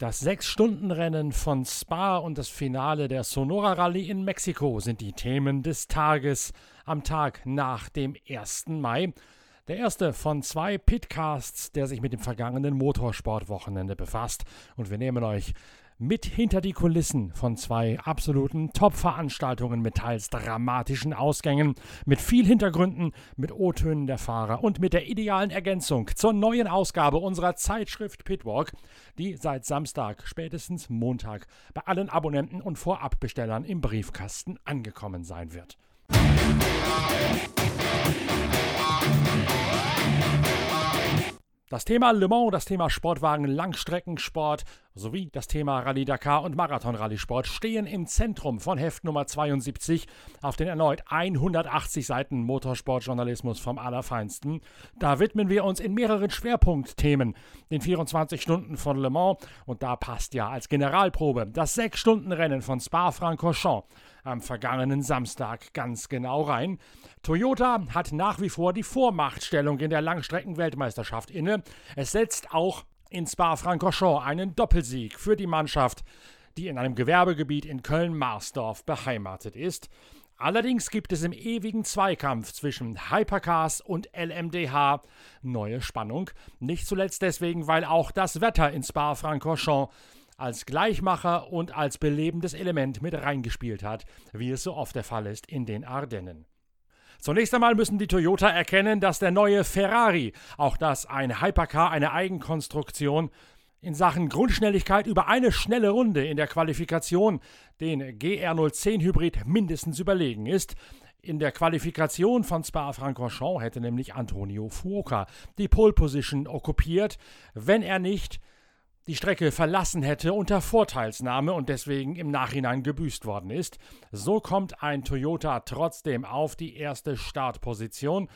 Das Sechs-Stunden-Rennen von Spa und das Finale der Sonora Rallye in Mexiko sind die Themen des Tages am Tag nach dem 1. Mai. Der erste von zwei Pitcasts, der sich mit dem vergangenen Motorsportwochenende befasst. Und wir nehmen euch mit hinter die Kulissen von zwei absoluten Top-Veranstaltungen mit teils dramatischen Ausgängen, mit viel Hintergründen, mit O-Tönen der Fahrer und mit der idealen Ergänzung zur neuen Ausgabe unserer Zeitschrift Pitwalk, die seit Samstag, spätestens Montag bei allen Abonnenten und Vorabbestellern im Briefkasten angekommen sein wird. Das Thema Le Mans, das Thema Sportwagen, Langstreckensport sowie das Thema Rallye Dakar und Marathon-Rallye-Sport stehen im Zentrum von Heft Nummer 72 auf den erneut 180 Seiten Motorsportjournalismus vom Allerfeinsten. Da widmen wir uns in mehreren Schwerpunktthemen den 24 Stunden von Le Mans und da passt ja als Generalprobe das 6-Stunden-Rennen von Spa-Francorchamps am vergangenen Samstag ganz genau rein. Toyota hat nach wie vor die Vormachtstellung in der Langstreckenweltmeisterschaft inne. Es setzt auch in Spa-Francorchamps einen Doppelsieg für die Mannschaft, die in einem Gewerbegebiet in Köln-Marsdorf beheimatet ist. Allerdings gibt es im ewigen Zweikampf zwischen Hypercars und LMDH neue Spannung. Nicht zuletzt deswegen, weil auch das Wetter in Spa-Francorchamps als Gleichmacher und als belebendes Element mit reingespielt hat, wie es so oft der Fall ist in den Ardennen. Zunächst einmal müssen die Toyota erkennen, dass der neue Ferrari, auch das ein Hypercar, eine Eigenkonstruktion, in Sachen Grundschnelligkeit über eine schnelle Runde in der Qualifikation den GR010 Hybrid mindestens überlegen ist. In der Qualifikation von Spa-Francorchamps hätte nämlich Antonio Fuoka die Pole Position okkupiert, wenn er nicht die Strecke verlassen hätte unter Vorteilsnahme und deswegen im Nachhinein gebüßt worden ist. So kommt ein Toyota trotzdem auf die erste Startposition.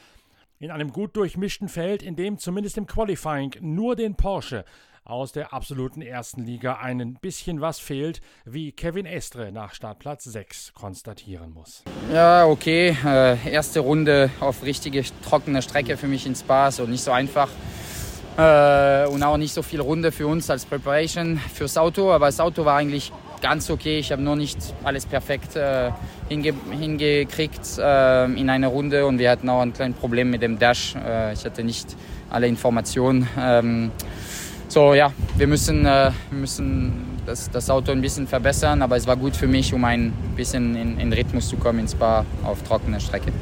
In einem gut durchmischten Feld, in dem zumindest im Qualifying nur den Porsche aus der absoluten ersten Liga ein bisschen was fehlt, wie Kevin Estre nach Startplatz 6 konstatieren muss. Ja, okay. Äh, erste Runde auf richtige trockene Strecke für mich in Spa, so nicht so einfach. Äh, und auch nicht so viel Runde für uns als Preparation fürs Auto. Aber das Auto war eigentlich ganz okay. Ich habe nur nicht alles perfekt äh, hinge hingekriegt äh, in einer Runde und wir hatten auch ein kleines Problem mit dem Dash. Äh, ich hatte nicht alle Informationen. Ähm, so, ja, wir müssen, äh, müssen das, das, Auto ein bisschen verbessern, aber es war gut für mich, um ein bisschen in, in Rhythmus zu kommen ins Spa auf trockener Strecke.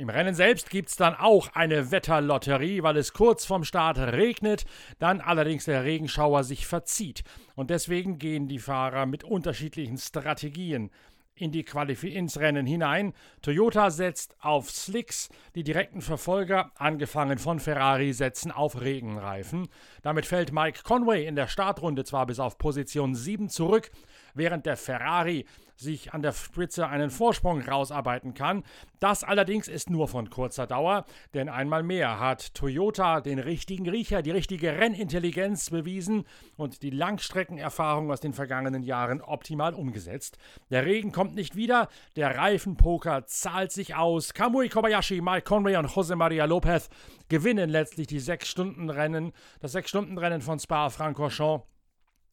Im Rennen selbst gibt es dann auch eine Wetterlotterie, weil es kurz vorm Start regnet, dann allerdings der Regenschauer sich verzieht. Und deswegen gehen die Fahrer mit unterschiedlichen Strategien in die Qualif ins Rennen hinein. Toyota setzt auf Slicks, die direkten Verfolger, angefangen von Ferrari, setzen auf Regenreifen. Damit fällt Mike Conway in der Startrunde zwar bis auf Position 7 zurück, während der Ferrari sich an der Spitze einen Vorsprung rausarbeiten kann. Das allerdings ist nur von kurzer Dauer, denn einmal mehr hat Toyota den richtigen Riecher, die richtige Rennintelligenz bewiesen und die Langstreckenerfahrung aus den vergangenen Jahren optimal umgesetzt. Der Regen kommt nicht wieder, der Reifenpoker zahlt sich aus. Kamui Kobayashi, Mike Conway und Jose Maria Lopez gewinnen letztlich die 6-Stunden-Rennen, das 6-Stunden-Rennen von Spa-Francorchamps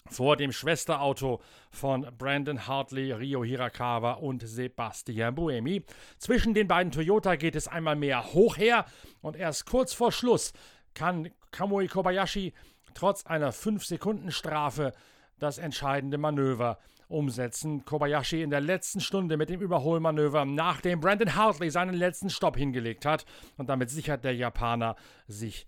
vor dem Schwesterauto von Brandon Hartley, Rio Hirakawa und Sebastian Buemi. Zwischen den beiden Toyota geht es einmal mehr hoch her und erst kurz vor Schluss kann Kamui Kobayashi trotz einer 5-Sekunden-Strafe das entscheidende Manöver umsetzen. Kobayashi in der letzten Stunde mit dem Überholmanöver, nachdem Brandon Hartley seinen letzten Stopp hingelegt hat. Und damit sichert der Japaner sich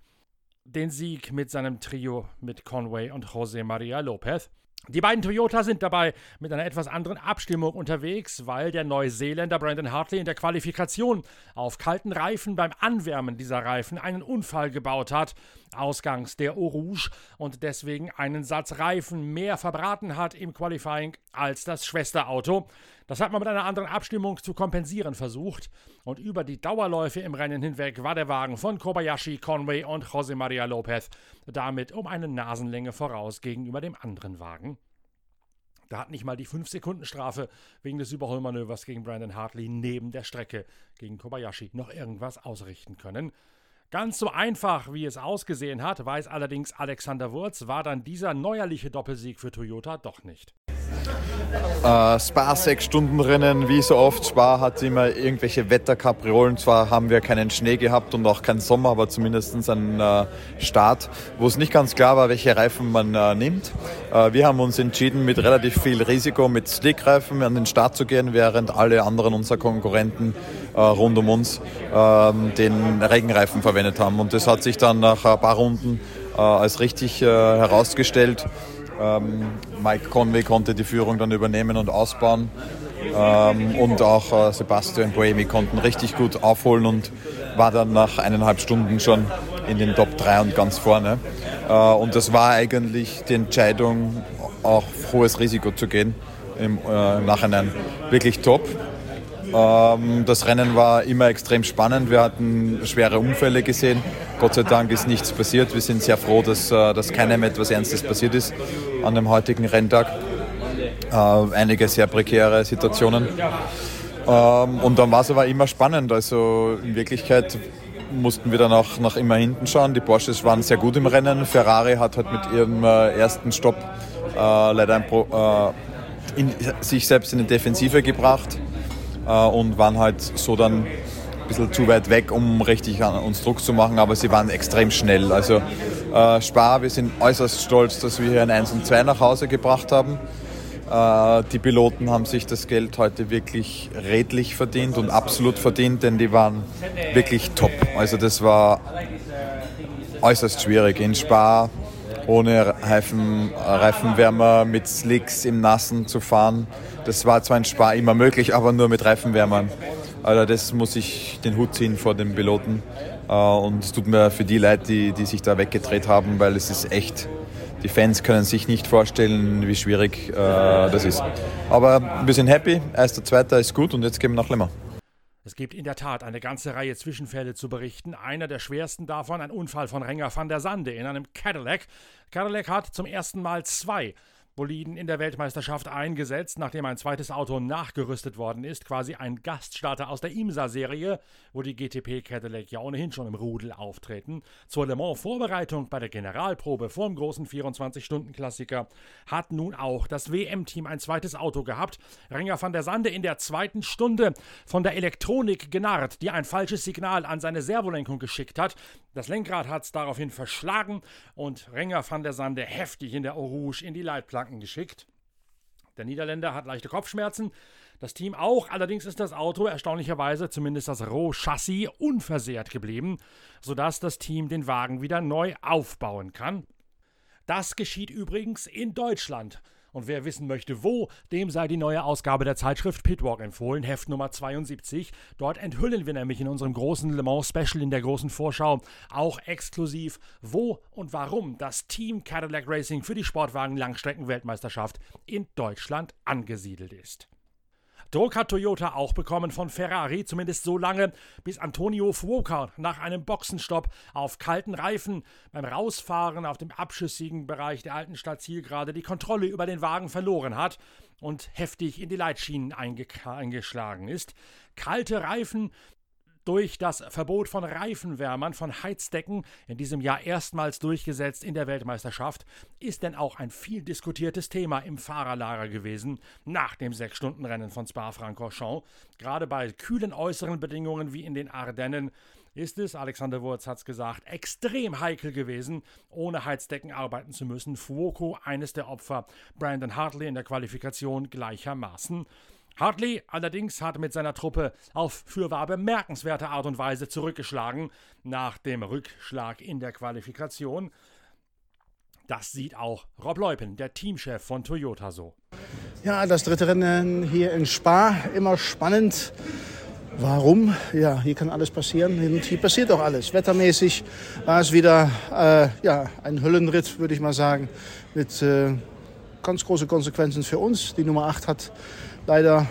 den Sieg mit seinem Trio mit Conway und José María López. Die beiden Toyota sind dabei mit einer etwas anderen Abstimmung unterwegs, weil der Neuseeländer Brandon Hartley in der Qualifikation auf kalten Reifen beim Anwärmen dieser Reifen einen Unfall gebaut hat, ausgangs der Eau Rouge, und deswegen einen Satz Reifen mehr verbraten hat im Qualifying als das Schwesterauto. Das hat man mit einer anderen Abstimmung zu kompensieren versucht. Und über die Dauerläufe im Rennen hinweg war der Wagen von Kobayashi, Conway und José María López damit um eine Nasenlänge voraus gegenüber dem anderen Wagen. Da hat nicht mal die 5-Sekunden-Strafe wegen des Überholmanövers gegen Brandon Hartley neben der Strecke gegen Kobayashi noch irgendwas ausrichten können. Ganz so einfach, wie es ausgesehen hat, weiß allerdings Alexander Wurz, war dann dieser neuerliche Doppelsieg für Toyota doch nicht. Äh, Spa sechs Stunden Rennen, wie so oft. Spa hat immer irgendwelche Wetterkapriolen. Zwar haben wir keinen Schnee gehabt und auch keinen Sommer, aber zumindest einen äh, Start, wo es nicht ganz klar war, welche Reifen man äh, nimmt. Äh, wir haben uns entschieden, mit relativ viel Risiko mit Slickreifen an den Start zu gehen, während alle anderen unserer Konkurrenten äh, rund um uns ähm, den Regenreifen verwendet haben. Und das hat sich dann nach ein paar Runden äh, als richtig herausgestellt. Ähm, Mike Conway konnte die Führung dann übernehmen und ausbauen. Ähm, und auch Sebastian Boemi konnten richtig gut aufholen und war dann nach eineinhalb Stunden schon in den Top 3 und ganz vorne. und das war eigentlich die Entscheidung, auch hohes Risiko zu gehen im Nachhinein. Wirklich top. Ähm, das Rennen war immer extrem spannend. Wir hatten schwere Unfälle gesehen. Gott sei Dank ist nichts passiert. Wir sind sehr froh, dass, äh, dass keinem etwas Ernstes passiert ist an dem heutigen Renntag. Äh, einige sehr prekäre Situationen. Ähm, und dann war es aber immer spannend. Also in Wirklichkeit mussten wir dann auch nach immer hinten schauen. Die Porsches waren sehr gut im Rennen. Ferrari hat halt mit ihrem äh, ersten Stopp leider ein Pro, in, sich selbst in die Defensive gebracht und waren halt so dann bisschen zu weit weg, um richtig an uns Druck zu machen, aber sie waren extrem schnell. Also äh, Spar, wir sind äußerst stolz, dass wir hier ein 1 und 2 nach Hause gebracht haben. Äh, die Piloten haben sich das Geld heute wirklich redlich verdient und absolut verdient, denn die waren wirklich top. Also das war äußerst schwierig. In Spa ohne Reifen, Reifenwärmer mit Slicks im Nassen zu fahren. Das war zwar in Spa immer möglich, aber nur mit Reifenwärmern. Also das muss ich den Hut ziehen vor den Piloten. Äh, und es tut mir für die Leute, die, die sich da weggedreht haben, weil es ist echt, die Fans können sich nicht vorstellen, wie schwierig äh, das ist. Aber wir sind happy, erster, zweiter ist gut und jetzt gehen wir nach Lemmer. Es gibt in der Tat eine ganze Reihe Zwischenfälle zu berichten. Einer der schwersten davon, ein Unfall von Renger van der Sande in einem Cadillac. Cadillac hat zum ersten Mal zwei Boliden in der Weltmeisterschaft eingesetzt, nachdem ein zweites Auto nachgerüstet worden ist, quasi ein Gaststarter aus der IMSA-Serie, wo die GTP Cadillac ja ohnehin schon im Rudel auftreten. Zur Le Mans-Vorbereitung bei der Generalprobe vorm großen 24-Stunden-Klassiker hat nun auch das WM-Team ein zweites Auto gehabt. Renger van der Sande in der zweiten Stunde von der Elektronik genarrt, die ein falsches Signal an seine Servolenkung geschickt hat. Das Lenkrad hat es daraufhin verschlagen und Renger van der Sande heftig in der Rouge in die Leitplanken Kranken geschickt. Der Niederländer hat leichte Kopfschmerzen, das Team auch, allerdings ist das Auto erstaunlicherweise, zumindest das Rohchassis, unversehrt geblieben, sodass das Team den Wagen wieder neu aufbauen kann. Das geschieht übrigens in Deutschland. Und wer wissen möchte, wo, dem sei die neue Ausgabe der Zeitschrift Pitwalk empfohlen, Heft Nummer 72. Dort enthüllen wir nämlich in unserem großen Le Mans Special in der großen Vorschau auch exklusiv, wo und warum das Team Cadillac Racing für die Sportwagen Langstreckenweltmeisterschaft in Deutschland angesiedelt ist. Druck hat Toyota auch bekommen von Ferrari, zumindest so lange, bis Antonio Fuoka nach einem Boxenstopp auf kalten Reifen beim Rausfahren auf dem abschüssigen Bereich der alten Stadtzielgerade die Kontrolle über den Wagen verloren hat und heftig in die Leitschienen eingeschlagen ist. Kalte Reifen durch das Verbot von Reifenwärmern, von Heizdecken, in diesem Jahr erstmals durchgesetzt in der Weltmeisterschaft, ist denn auch ein viel diskutiertes Thema im Fahrerlager gewesen nach dem Sechs-Stunden-Rennen von Spa-Francorchamps. Gerade bei kühlen äußeren Bedingungen wie in den Ardennen ist es, Alexander Wurz hat es gesagt, extrem heikel gewesen, ohne Heizdecken arbeiten zu müssen. Fuoco, eines der Opfer, Brandon Hartley in der Qualifikation gleichermaßen. Hartley allerdings hat mit seiner Truppe auf fürwahr bemerkenswerte Art und Weise zurückgeschlagen nach dem Rückschlag in der Qualifikation. Das sieht auch Rob Leupen, der Teamchef von Toyota, so. Ja, das dritte Rennen hier in Spa, immer spannend. Warum? Ja, hier kann alles passieren und hier passiert auch alles. Wettermäßig war es wieder äh, ja, ein Höllenritt, würde ich mal sagen, mit äh, ganz großen Konsequenzen für uns. Die Nummer 8 hat leider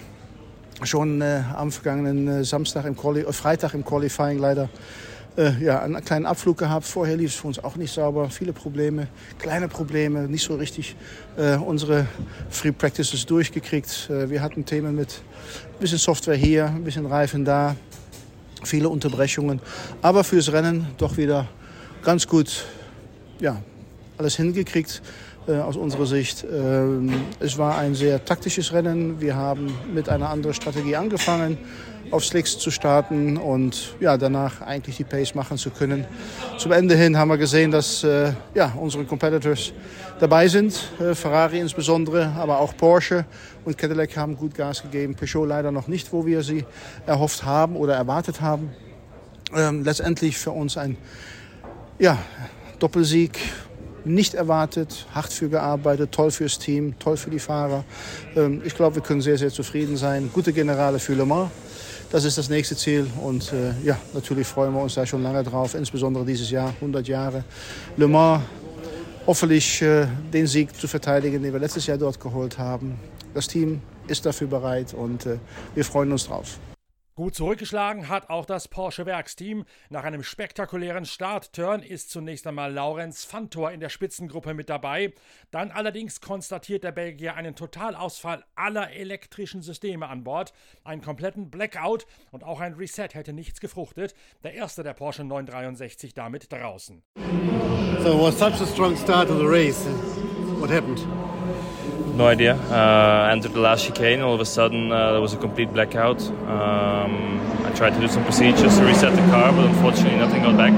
schon äh, am vergangenen äh, Samstag im Quali äh, Freitag im Qualifying leider äh, ja, einen kleinen Abflug gehabt. Vorher lief es für uns auch nicht sauber. Viele Probleme, kleine Probleme, nicht so richtig äh, unsere Free Practices durchgekriegt. Äh, wir hatten Themen mit ein bisschen Software hier, ein bisschen Reifen da. viele Unterbrechungen, aber fürs Rennen doch wieder ganz gut, ja, alles hingekriegt aus unserer Sicht. Ähm, es war ein sehr taktisches Rennen. Wir haben mit einer anderen Strategie angefangen, auf Slicks zu starten und ja, danach eigentlich die Pace machen zu können. Zum Ende hin haben wir gesehen, dass äh, ja, unsere Competitors dabei sind, äh, Ferrari insbesondere, aber auch Porsche und Cadillac haben gut Gas gegeben. Peugeot leider noch nicht, wo wir sie erhofft haben oder erwartet haben. Ähm, letztendlich für uns ein ja, Doppelsieg nicht erwartet, hart für gearbeitet, toll fürs Team, toll für die Fahrer. Ähm, ich glaube, wir können sehr, sehr zufrieden sein. Gute Generale für Le Mans. Das ist das nächste Ziel und äh, ja, natürlich freuen wir uns da schon lange drauf, insbesondere dieses Jahr, 100 Jahre Le Mans. Hoffentlich äh, den Sieg zu verteidigen, den wir letztes Jahr dort geholt haben. Das Team ist dafür bereit und äh, wir freuen uns drauf. Gut zurückgeschlagen hat auch das Porsche Werksteam. Nach einem spektakulären Startturn ist zunächst einmal Laurenz Fantor in der Spitzengruppe mit dabei. Dann allerdings konstatiert der Belgier einen Totalausfall aller elektrischen Systeme an Bord, einen kompletten Blackout und auch ein Reset hätte nichts gefruchtet. Der erste der Porsche 963 damit draußen. So was such a strong start to the race. What happened? No idea. Uh, entered the last chicane. All of a sudden, uh, there was a complete blackout. Um, I tried to do some procedures to reset the car, but unfortunately, nothing got back.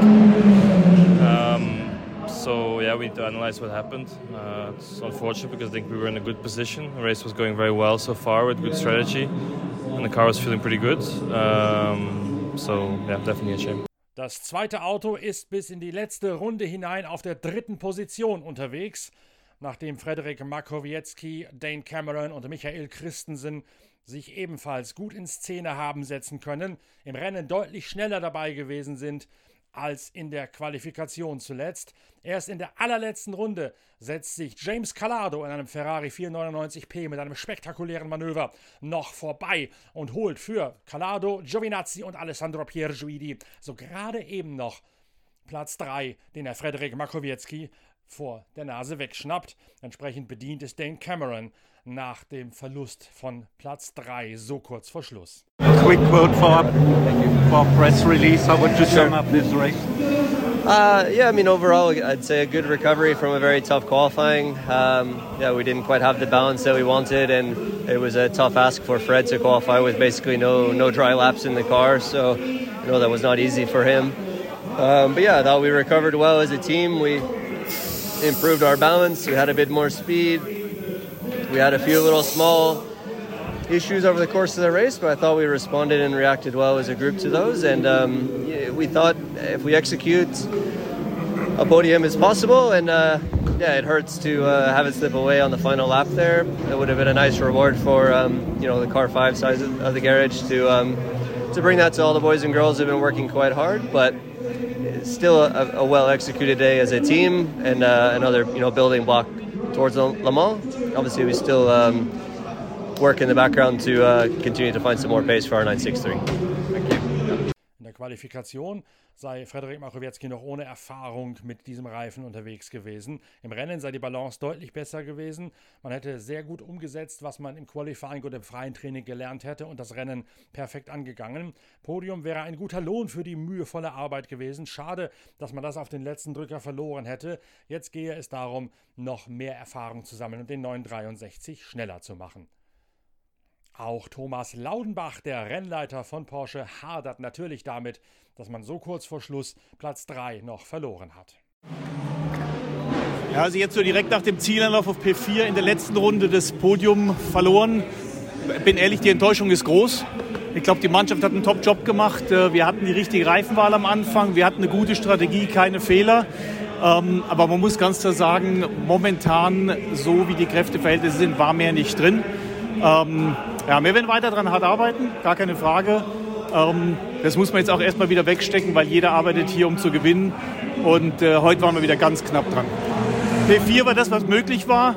Um, so yeah, we need to analyze what happened. Uh, it's unfortunate because I think we were in a good position. The race was going very well so far with good strategy, and the car was feeling pretty good. Um, so yeah, definitely a shame. Das zweite Auto ist bis in die letzte Runde hinein auf der dritten Position unterwegs. Nachdem Frederik Makowiecki, Dane Cameron und Michael Christensen sich ebenfalls gut in Szene haben setzen können, im Rennen deutlich schneller dabei gewesen sind als in der Qualifikation zuletzt. Erst in der allerletzten Runde setzt sich James Calado in einem Ferrari 499p mit einem spektakulären Manöver noch vorbei und holt für Calado, Giovinazzi und Alessandro Pierguidi so gerade eben noch Platz 3, den er Frederik Makowiecki vor der Nase wegschnappt. Entsprechend bedient ist Dane Cameron nach dem Verlust von Platz 3 so kurz vor Schluss. Quick quote for, for press release. How would you sum up this race? Uh, yeah, I mean, overall, I'd say a good recovery from a very tough qualifying. Um, yeah, we didn't quite have the balance that we wanted, and it was a tough ask for Fred to qualify with basically no no dry laps in the car. So, you know, that was not easy for him. Um, but yeah, I thought we recovered well as a team. We improved our balance. We had a bit more speed. We had a few little small issues over the course of the race, but I thought we responded and reacted well as a group to those. And um, we thought if we execute, a podium is possible. And uh, yeah, it hurts to uh, have it slip away on the final lap there. It would have been a nice reward for um, you know the car five size of the garage to um, to bring that to all the boys and girls who've been working quite hard, but still a, a well executed day as a team and uh, another you know building block towards Le Mans. Obviously, we still um, work in the background to uh, continue to find some more pace for our 963. Qualifikation sei Frederik Machowiecki noch ohne Erfahrung mit diesem Reifen unterwegs gewesen. Im Rennen sei die Balance deutlich besser gewesen. Man hätte sehr gut umgesetzt, was man im Qualifying oder im freien Training gelernt hätte und das Rennen perfekt angegangen. Podium wäre ein guter Lohn für die mühevolle Arbeit gewesen. Schade, dass man das auf den letzten Drücker verloren hätte. Jetzt gehe es darum, noch mehr Erfahrung zu sammeln und den 963 schneller zu machen. Auch Thomas Laudenbach, der Rennleiter von Porsche, hadert natürlich damit, dass man so kurz vor Schluss Platz 3 noch verloren hat. Ja, also jetzt so direkt nach dem Zielanlauf auf P4 in der letzten Runde das Podium verloren. Bin ehrlich, die Enttäuschung ist groß. Ich glaube, die Mannschaft hat einen Top-Job gemacht. Äh, wir hatten die richtige Reifenwahl am Anfang. Wir hatten eine gute Strategie, keine Fehler. Ähm, aber man muss ganz klar sagen, momentan, so wie die Kräfteverhältnisse sind, war mehr nicht drin. Ja, wir werden weiter daran hart arbeiten, gar keine Frage. Ähm, das muss man jetzt auch erstmal wieder wegstecken, weil jeder arbeitet hier, um zu gewinnen. Und äh, heute waren wir wieder ganz knapp dran. P4 war das, was möglich war.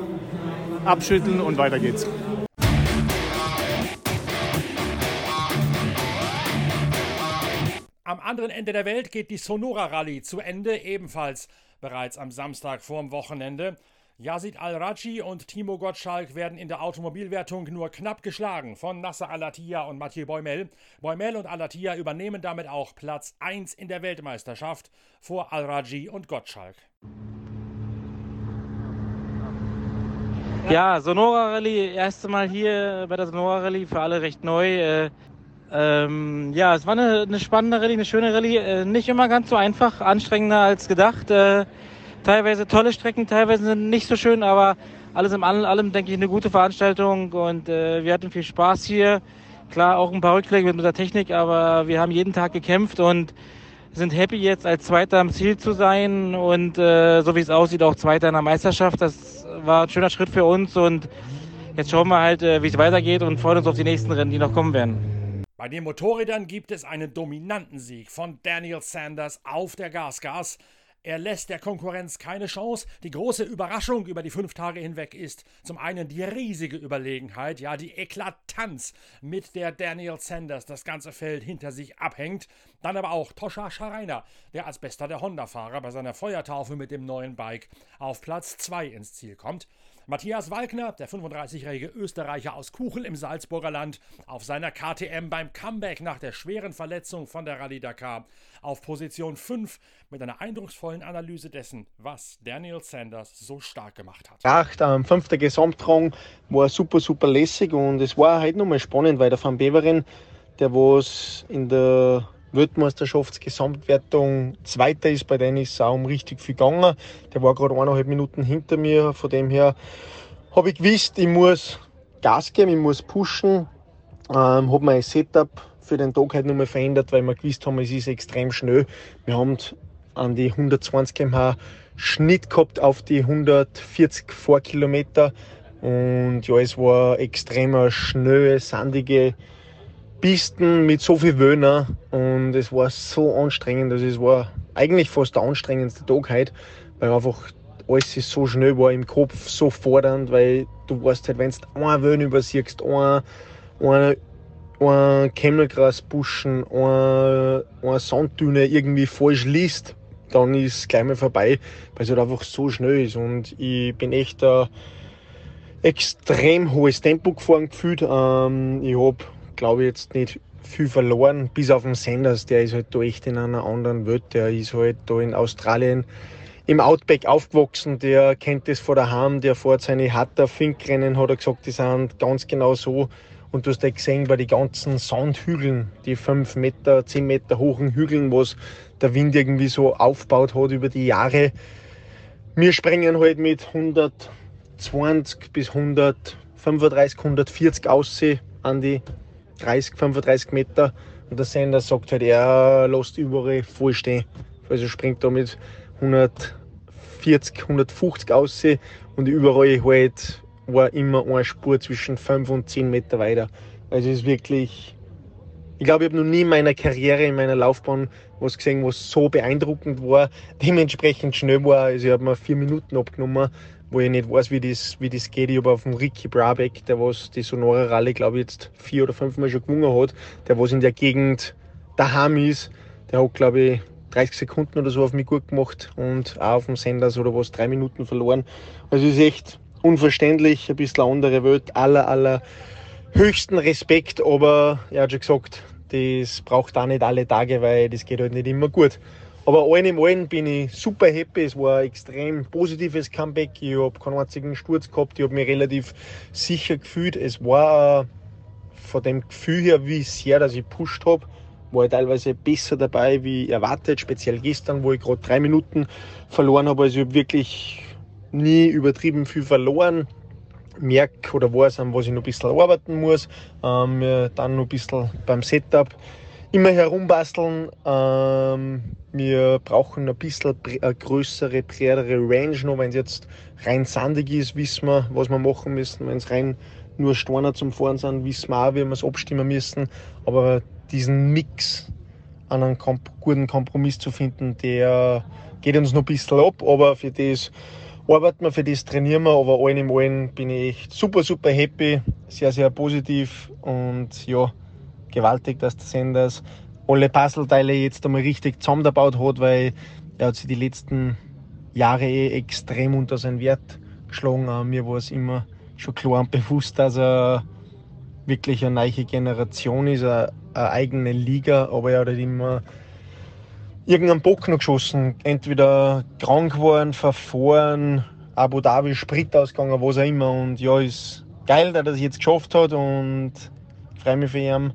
Abschütteln und weiter geht's. Am anderen Ende der Welt geht die Sonora Rallye zu Ende, ebenfalls bereits am Samstag vorm Wochenende. Yazid Al-Raji und Timo Gottschalk werden in der Automobilwertung nur knapp geschlagen von Nasser Al-Attiyah und Mathieu Boimel. Boimel und Al-Attiyah übernehmen damit auch Platz 1 in der Weltmeisterschaft vor Al-Raji und Gottschalk. Ja, Sonora Rallye, erste Mal hier bei der Sonora Rallye, für alle recht neu. Äh, ähm, ja, es war eine, eine, spannende Rallye, eine schöne Rallye, äh, nicht immer ganz so einfach, anstrengender als gedacht. Äh, teilweise tolle Strecken, teilweise sind nicht so schön, aber alles in allem, denke ich, eine gute Veranstaltung und äh, wir hatten viel Spaß hier. Klar, auch ein paar Rückschläge mit der Technik, aber wir haben jeden Tag gekämpft und sind happy jetzt als Zweiter am Ziel zu sein und äh, so wie es aussieht auch Zweiter in der Meisterschaft. Das war ein schöner Schritt für uns und jetzt schauen wir halt, äh, wie es weitergeht und freuen uns auf die nächsten Rennen, die noch kommen werden. Bei den Motorrädern gibt es einen dominanten Sieg von Daniel Sanders auf der Gasgas. Er lässt der Konkurrenz keine Chance. Die große Überraschung über die fünf Tage hinweg ist zum einen die riesige Überlegenheit, ja, die Eklatanz, mit der Daniel Sanders das ganze Feld hinter sich abhängt. Dann aber auch Toscha Schreiner, der als bester der Honda-Fahrer bei seiner Feuertaufe mit dem neuen Bike auf Platz 2 ins Ziel kommt. Matthias Walkner, der 35-jährige Österreicher aus Kuchel im Salzburger Land, auf seiner KTM beim Comeback nach der schweren Verletzung von der Rallye Dakar auf Position 5 mit einer eindrucksvollen Analyse dessen, was Daniel Sanders so stark gemacht hat. Acht am fünften Gesamtrang war super, super lässig und es war halt nochmal spannend, weil der Van Beveren, der was in der Weltmeisterschaftsgesamtwertung Zweiter ist, bei denen ist es auch um richtig viel gegangen. Der war gerade eineinhalb Minuten hinter mir. Von dem her habe ich gewusst, ich muss Gas geben, ich muss pushen. Ähm, habe mein Setup für den Tag halt nochmal verändert, weil wir gewusst haben, es ist extrem schnell. Wir haben an die 120 km/h Schnitt gehabt auf die 140 Vorkilometer. Und ja, es war extrem schnelle, sandige Pisten mit so viel Wöhner und es war so anstrengend. Also es war eigentlich fast der anstrengendste Tag heute, weil einfach alles ist so schnell war im Kopf, so fordernd, weil du weißt halt, wenn du einen Wöhn übersiehst, einen, einen, einen Kemmelgrasbuschen, eine, eine Sanddüne irgendwie falsch liest, dann ist es gleich mal vorbei, weil es halt einfach so schnell ist. Und ich bin echt ein extrem hohes Tempo gefahren gefühlt. Ähm, ich habe glaube ich, jetzt nicht viel verloren, bis auf den Sanders, der ist halt da echt in einer anderen Welt. Der ist halt da in Australien im Outback aufgewachsen, der kennt das von daheim, der fährt seine Hatter Finkrennen, hat er gesagt, die sind ganz genau so. Und du hast ja gesehen bei den ganzen Sandhügeln, die 5 Meter, 10 Meter hohen Hügeln, was der Wind irgendwie so aufgebaut hat über die Jahre. Wir springen halt mit 120 bis 135, 140 aussehen an die 30, 35 Meter. Und der Sender sagt halt, er lässt überall voll stehen. Also springt da mit 140, 150 aus und überall halt war immer eine Spur zwischen 5 und 10 Meter weiter. Also ist wirklich, ich glaube, ich habe noch nie in meiner Karriere, in meiner Laufbahn was gesehen, was so beeindruckend war, dementsprechend schnell war. Also ich habe mir vier Minuten abgenommen wo ich nicht weiß, wie das, wie das geht. Ich habe auf dem Ricky Brabeck, der was die Sonora Rallye, glaube ich, jetzt vier oder fünf Mal schon gewonnen hat, der was in der Gegend daheim ist, der hat, glaube ich, 30 Sekunden oder so auf mich gut gemacht und auch auf dem Senders oder was drei Minuten verloren. Also es ist echt unverständlich, ein bisschen andere Welt, aller, aller höchsten Respekt, aber er hat schon gesagt, das braucht auch nicht alle Tage, weil das geht halt nicht immer gut. Aber allen im allen bin ich super happy. Es war ein extrem positives Comeback. Ich habe keinen einzigen Sturz gehabt. Ich habe mich relativ sicher gefühlt. Es war von dem Gefühl her, wie sehr, dass ich pusht habe, war ich teilweise besser dabei wie erwartet. Speziell gestern, wo ich gerade drei Minuten verloren habe. Also ich habe wirklich nie übertrieben viel verloren. Merke oder weiß, an was ich noch ein bisschen arbeiten muss. Ähm, dann noch ein bisschen beim Setup immer herumbasteln. Ähm, wir brauchen ein bisschen eine größere, breitere Range noch. Wenn es jetzt rein sandig ist, wissen wir, was wir machen müssen. Wenn es rein nur Steine zum Fahren sind, wissen wir auch, wie wir es abstimmen müssen. Aber diesen Mix an einen Komp guten Kompromiss zu finden, der geht uns noch ein bisschen ab. Aber für das arbeiten wir, für das trainieren wir. Aber allen im allen bin ich echt super, super happy, sehr, sehr positiv und ja, gewaltig, dass der Senders alle Puzzleteile jetzt einmal richtig zusammengebaut hat, weil er hat sich die letzten Jahre eh extrem unter seinen Wert geschlagen. Mir war es immer schon klar und bewusst, dass er wirklich eine neue Generation ist, eine, eine eigene Liga, aber er hat halt immer irgendeinen Bock noch geschossen. Entweder krank geworden, verfahren, Abu Dhabi Sprit ausgegangen, was auch immer. Und ja, ist geil, dass er das jetzt geschafft hat und freue mich für ihn.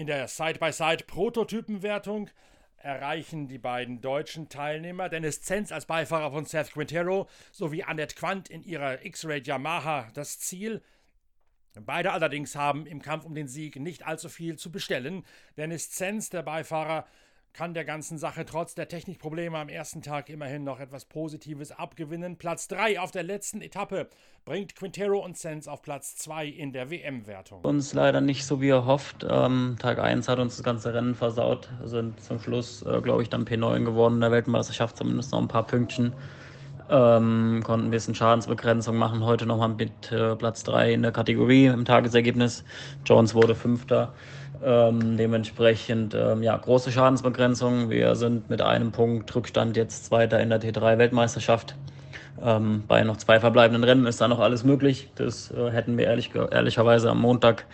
In der Side-by-Side-Prototypenwertung erreichen die beiden deutschen Teilnehmer Dennis Zenz als Beifahrer von Seth Quintero sowie Annette Quandt in ihrer X-Ray Yamaha das Ziel. Beide allerdings haben im Kampf um den Sieg nicht allzu viel zu bestellen. Dennis Zenz, der Beifahrer, kann der ganzen Sache trotz der Technikprobleme am ersten Tag immerhin noch etwas Positives abgewinnen. Platz 3 auf der letzten Etappe bringt Quintero und Sens auf Platz 2 in der WM-Wertung. Uns leider nicht so wie erhofft. Ähm, Tag 1 hat uns das ganze Rennen versaut. Sind zum Schluss, äh, glaube ich, dann P9 geworden in der Weltmeisterschaft, zumindest noch ein paar Pünktchen. Ähm, konnten ein bisschen Schadensbegrenzung machen. Heute nochmal mit äh, Platz 3 in der Kategorie im Tagesergebnis. Jones wurde Fünfter. Ähm, dementsprechend ähm, ja, große Schadensbegrenzung. Wir sind mit einem Punkt Rückstand jetzt Zweiter in der T3-Weltmeisterschaft. Ähm, bei noch zwei verbleibenden Rennen ist da noch alles möglich. Das äh, hätten wir ehrlich, ehrlicherweise am Montag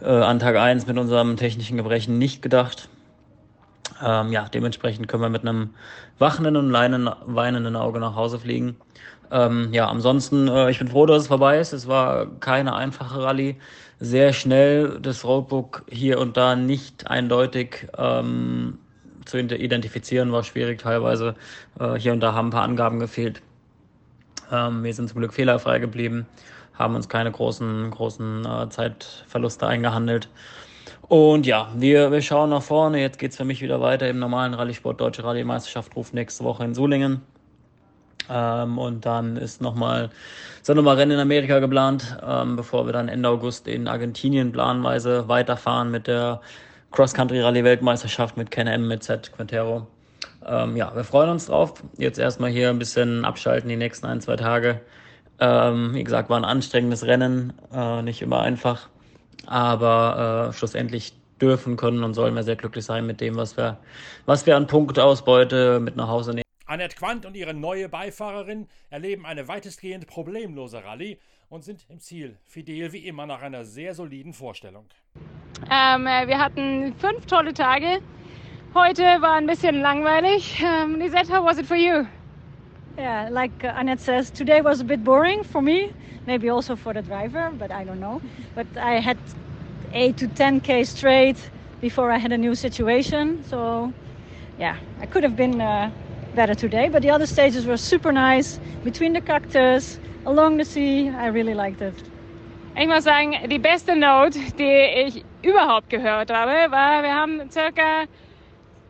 äh, an Tag 1 mit unserem technischen Gebrechen nicht gedacht. Ähm, ja, dementsprechend können wir mit einem wachenden und leinen, weinenden Auge nach Hause fliegen. Ähm, ja, ansonsten, äh, ich bin froh, dass es vorbei ist. Es war keine einfache Rallye. Sehr schnell, das Roadbook hier und da nicht eindeutig ähm, zu identifizieren, war schwierig teilweise. Äh, hier und da haben ein paar Angaben gefehlt. Ähm, wir sind zum Glück fehlerfrei geblieben, haben uns keine großen, großen äh, Zeitverluste eingehandelt. Und ja, wir, wir schauen nach vorne. Jetzt geht es für mich wieder weiter im normalen Rallye-Sport. Deutsche Rallye-Meisterschaft ruft nächste Woche in Sulingen. Ähm, und dann ist nochmal, sind nochmal Rennen in Amerika geplant, ähm, bevor wir dann Ende August in Argentinien planweise weiterfahren mit der Cross-Country-Rallye-Weltmeisterschaft mit Ken M, mit Z Quintero. Ähm, ja, wir freuen uns drauf. Jetzt erstmal hier ein bisschen abschalten die nächsten ein, zwei Tage. Ähm, wie gesagt, war ein anstrengendes Rennen, äh, nicht immer einfach. Aber äh, schlussendlich dürfen, können und sollen wir sehr glücklich sein mit dem, was wir, was wir an Punktausbeute mit nach Hause nehmen. Annette Quandt und ihre neue Beifahrerin erleben eine weitestgehend problemlose Rallye und sind im Ziel fidel wie immer nach einer sehr soliden Vorstellung. Ähm, äh, wir hatten fünf tolle Tage. Heute war ein bisschen langweilig. Um, Lisette, how was it for you? Yeah, like uh, Annette says, today was a bit boring for me, maybe also for the driver, but I don't know. But I had 8 to 10k straight before I had a new situation. So, yeah, I could have been uh, better today. But the other stages were super nice between the cactus, along the sea. I really liked it. Ich muss sagen, die beste Note, die ich überhaupt gehört habe, war, wir haben circa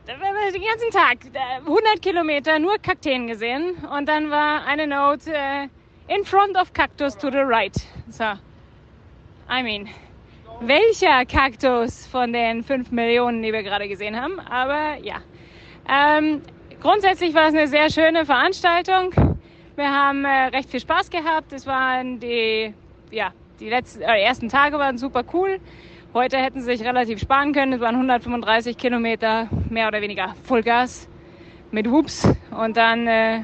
den ganzen Tag 100 Kilometer nur Kakteen gesehen und dann war eine Note uh, in front of cactus to the right. So, I mean, welcher Kaktus von den 5 Millionen, die wir gerade gesehen haben? Aber ja, ähm, grundsätzlich war es eine sehr schöne Veranstaltung. Wir haben äh, recht viel Spaß gehabt. Es waren die, ja, die letzten, äh, ersten Tage waren super cool. Heute hätten sie sich relativ sparen können. Es waren 135 Kilometer, mehr oder weniger Vollgas mit Whoops und dann äh,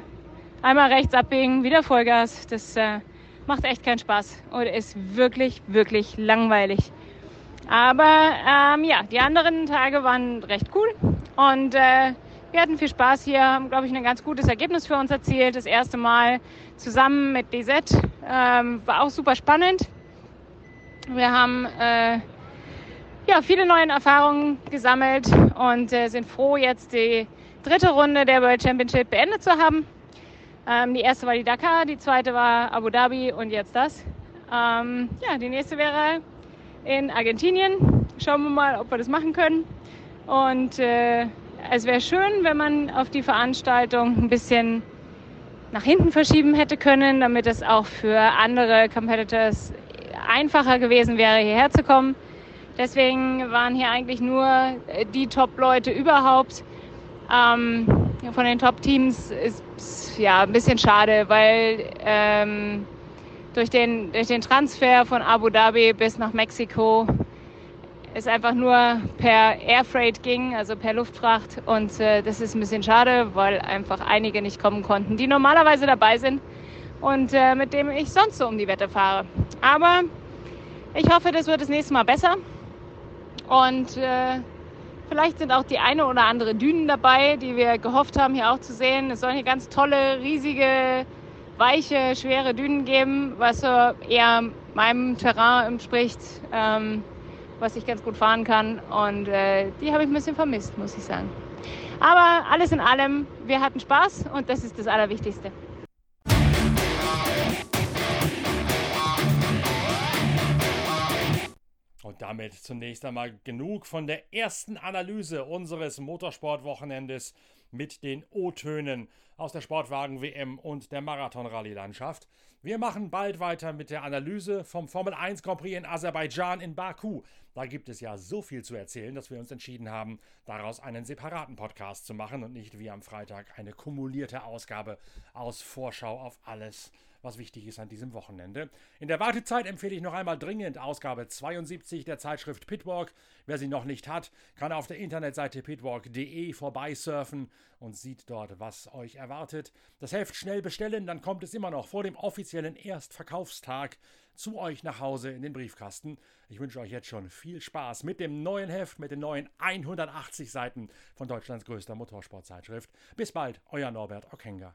einmal rechts abbiegen, wieder Vollgas. Das äh, macht echt keinen Spaß und ist wirklich, wirklich langweilig. Aber ähm, ja, die anderen Tage waren recht cool und äh, wir hatten viel Spaß hier, haben, glaube ich, ein ganz gutes Ergebnis für uns erzielt. Das erste Mal zusammen mit DZ. Ähm, war auch super spannend. Wir haben äh, ja, viele neue Erfahrungen gesammelt und äh, sind froh, jetzt die dritte Runde der World Championship beendet zu haben. Ähm, die erste war die Dakar, die zweite war Abu Dhabi und jetzt das. Ähm, ja, die nächste wäre in Argentinien. Schauen wir mal, ob wir das machen können. Und äh, es wäre schön, wenn man auf die Veranstaltung ein bisschen nach hinten verschieben hätte können, damit es auch für andere Competitors einfacher gewesen wäre, hierher zu kommen. Deswegen waren hier eigentlich nur die Top-Leute überhaupt. Ähm, von den Top-Teams ist ja ein bisschen schade, weil ähm, durch, den, durch den Transfer von Abu Dhabi bis nach Mexiko es einfach nur per Airfreight ging, also per Luftfracht. Und äh, das ist ein bisschen schade, weil einfach einige nicht kommen konnten, die normalerweise dabei sind. und äh, mit dem ich sonst so um die Wette fahre. Aber ich hoffe, das wird das nächste Mal besser. Und äh, vielleicht sind auch die eine oder andere Dünen dabei, die wir gehofft haben, hier auch zu sehen. Es sollen hier ganz tolle, riesige, weiche, schwere Dünen geben, was so eher meinem Terrain entspricht, ähm, was ich ganz gut fahren kann. Und äh, die habe ich ein bisschen vermisst, muss ich sagen. Aber alles in allem, wir hatten Spaß und das ist das Allerwichtigste. Und damit zunächst einmal genug von der ersten Analyse unseres Motorsportwochenendes mit den O-Tönen aus der Sportwagen-WM und der Marathon-Rallye-Landschaft. Wir machen bald weiter mit der Analyse vom Formel 1 Grand Prix in Aserbaidschan in Baku. Da gibt es ja so viel zu erzählen, dass wir uns entschieden haben, daraus einen separaten Podcast zu machen und nicht wie am Freitag eine kumulierte Ausgabe aus Vorschau auf alles, was wichtig ist an diesem Wochenende. In der Wartezeit empfehle ich noch einmal dringend Ausgabe 72 der Zeitschrift Pitwalk. Wer sie noch nicht hat, kann auf der Internetseite pitwalk.de vorbeisurfen und sieht dort, was euch erwartet. Das Heft schnell bestellen, dann kommt es immer noch vor dem offiziellen Erstverkaufstag zu euch nach Hause in den Briefkasten. Ich wünsche euch jetzt schon viel Spaß mit dem neuen Heft, mit den neuen 180 Seiten von Deutschlands größter Motorsportzeitschrift. Bis bald, euer Norbert Okenga.